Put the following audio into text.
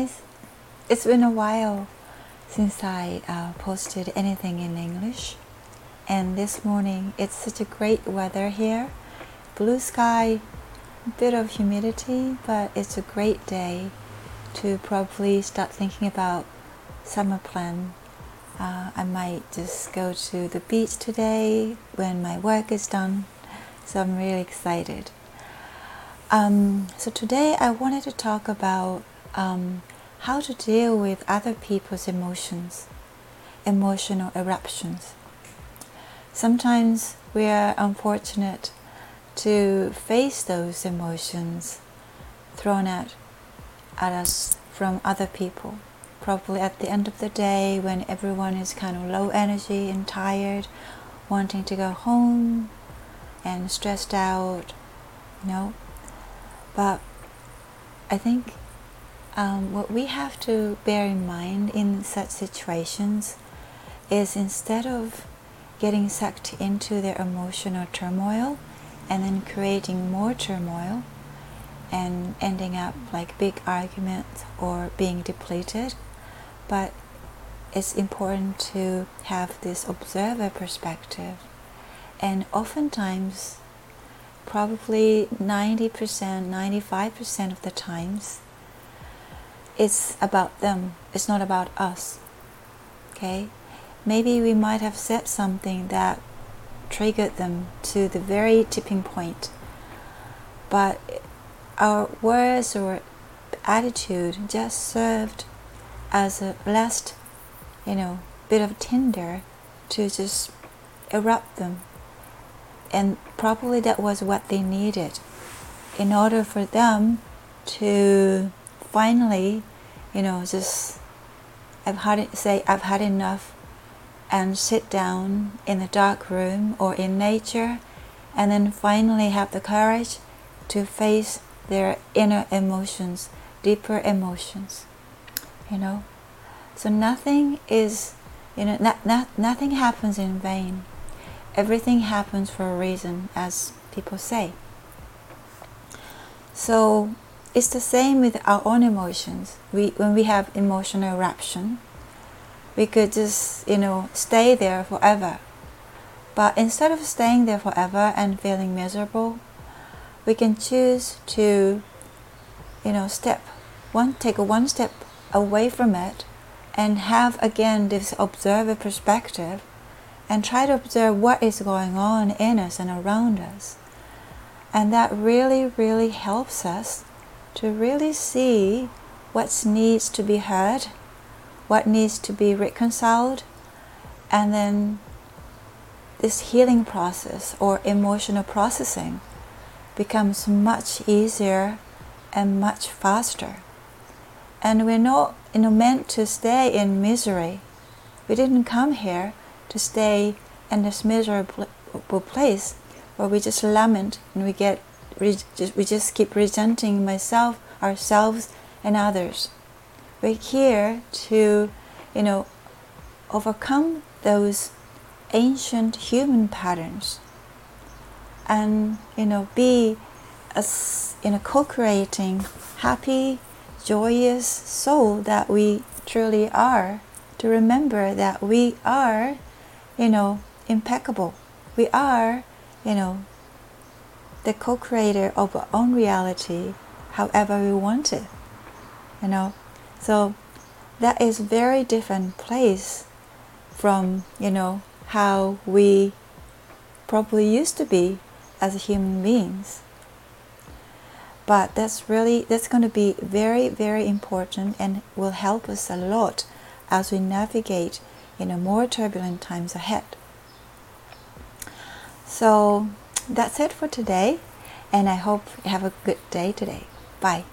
guys. It's been a while since I uh, posted anything in English, and this morning it's such a great weather here. Blue sky, bit of humidity, but it's a great day to probably start thinking about summer plan. Uh, I might just go to the beach today when my work is done, so I'm really excited. Um, so today I wanted to talk about um, how to deal with other people's emotions, emotional eruptions. Sometimes we are unfortunate to face those emotions thrown at, at us from other people. Probably at the end of the day when everyone is kind of low energy and tired, wanting to go home and stressed out, you know. But I think um, what we have to bear in mind in such situations is instead of getting sucked into their emotional turmoil and then creating more turmoil and ending up like big arguments or being depleted, but it's important to have this observer perspective. And oftentimes, probably 90%, 95% of the times, it's about them, it's not about us. Okay? Maybe we might have said something that triggered them to the very tipping point, but our words or attitude just served as a last, you know, bit of tinder to just erupt them. And probably that was what they needed in order for them to finally you know, just I've had it, say I've had enough, and sit down in a dark room or in nature, and then finally have the courage to face their inner emotions, deeper emotions. You know, so nothing is, you know, not, not, nothing happens in vain. Everything happens for a reason, as people say. So it's the same with our own emotions. We, when we have emotional eruption, we could just, you know, stay there forever. But instead of staying there forever and feeling miserable, we can choose to, you know, step one, take one step away from it and have again this observer perspective and try to observe what is going on in us and around us. And that really, really helps us to really see what needs to be heard, what needs to be reconciled, and then this healing process or emotional processing becomes much easier and much faster. And we're not you know, meant to stay in misery. We didn't come here to stay in this miserable place where we just lament and we get we just keep resenting myself, ourselves, and others. We're here to, you know, overcome those ancient human patterns and, you know, be as in a co-creating, happy, joyous soul that we truly are. To remember that we are, you know, impeccable. We are, you know, the co-creator of our own reality however we want it you know? So that is very different place from you know how we probably used to be as human beings. But that's really that's going to be very very important and will help us a lot as we navigate in a more turbulent times ahead. So that's it for today, and I hope you have a good day today. Bye.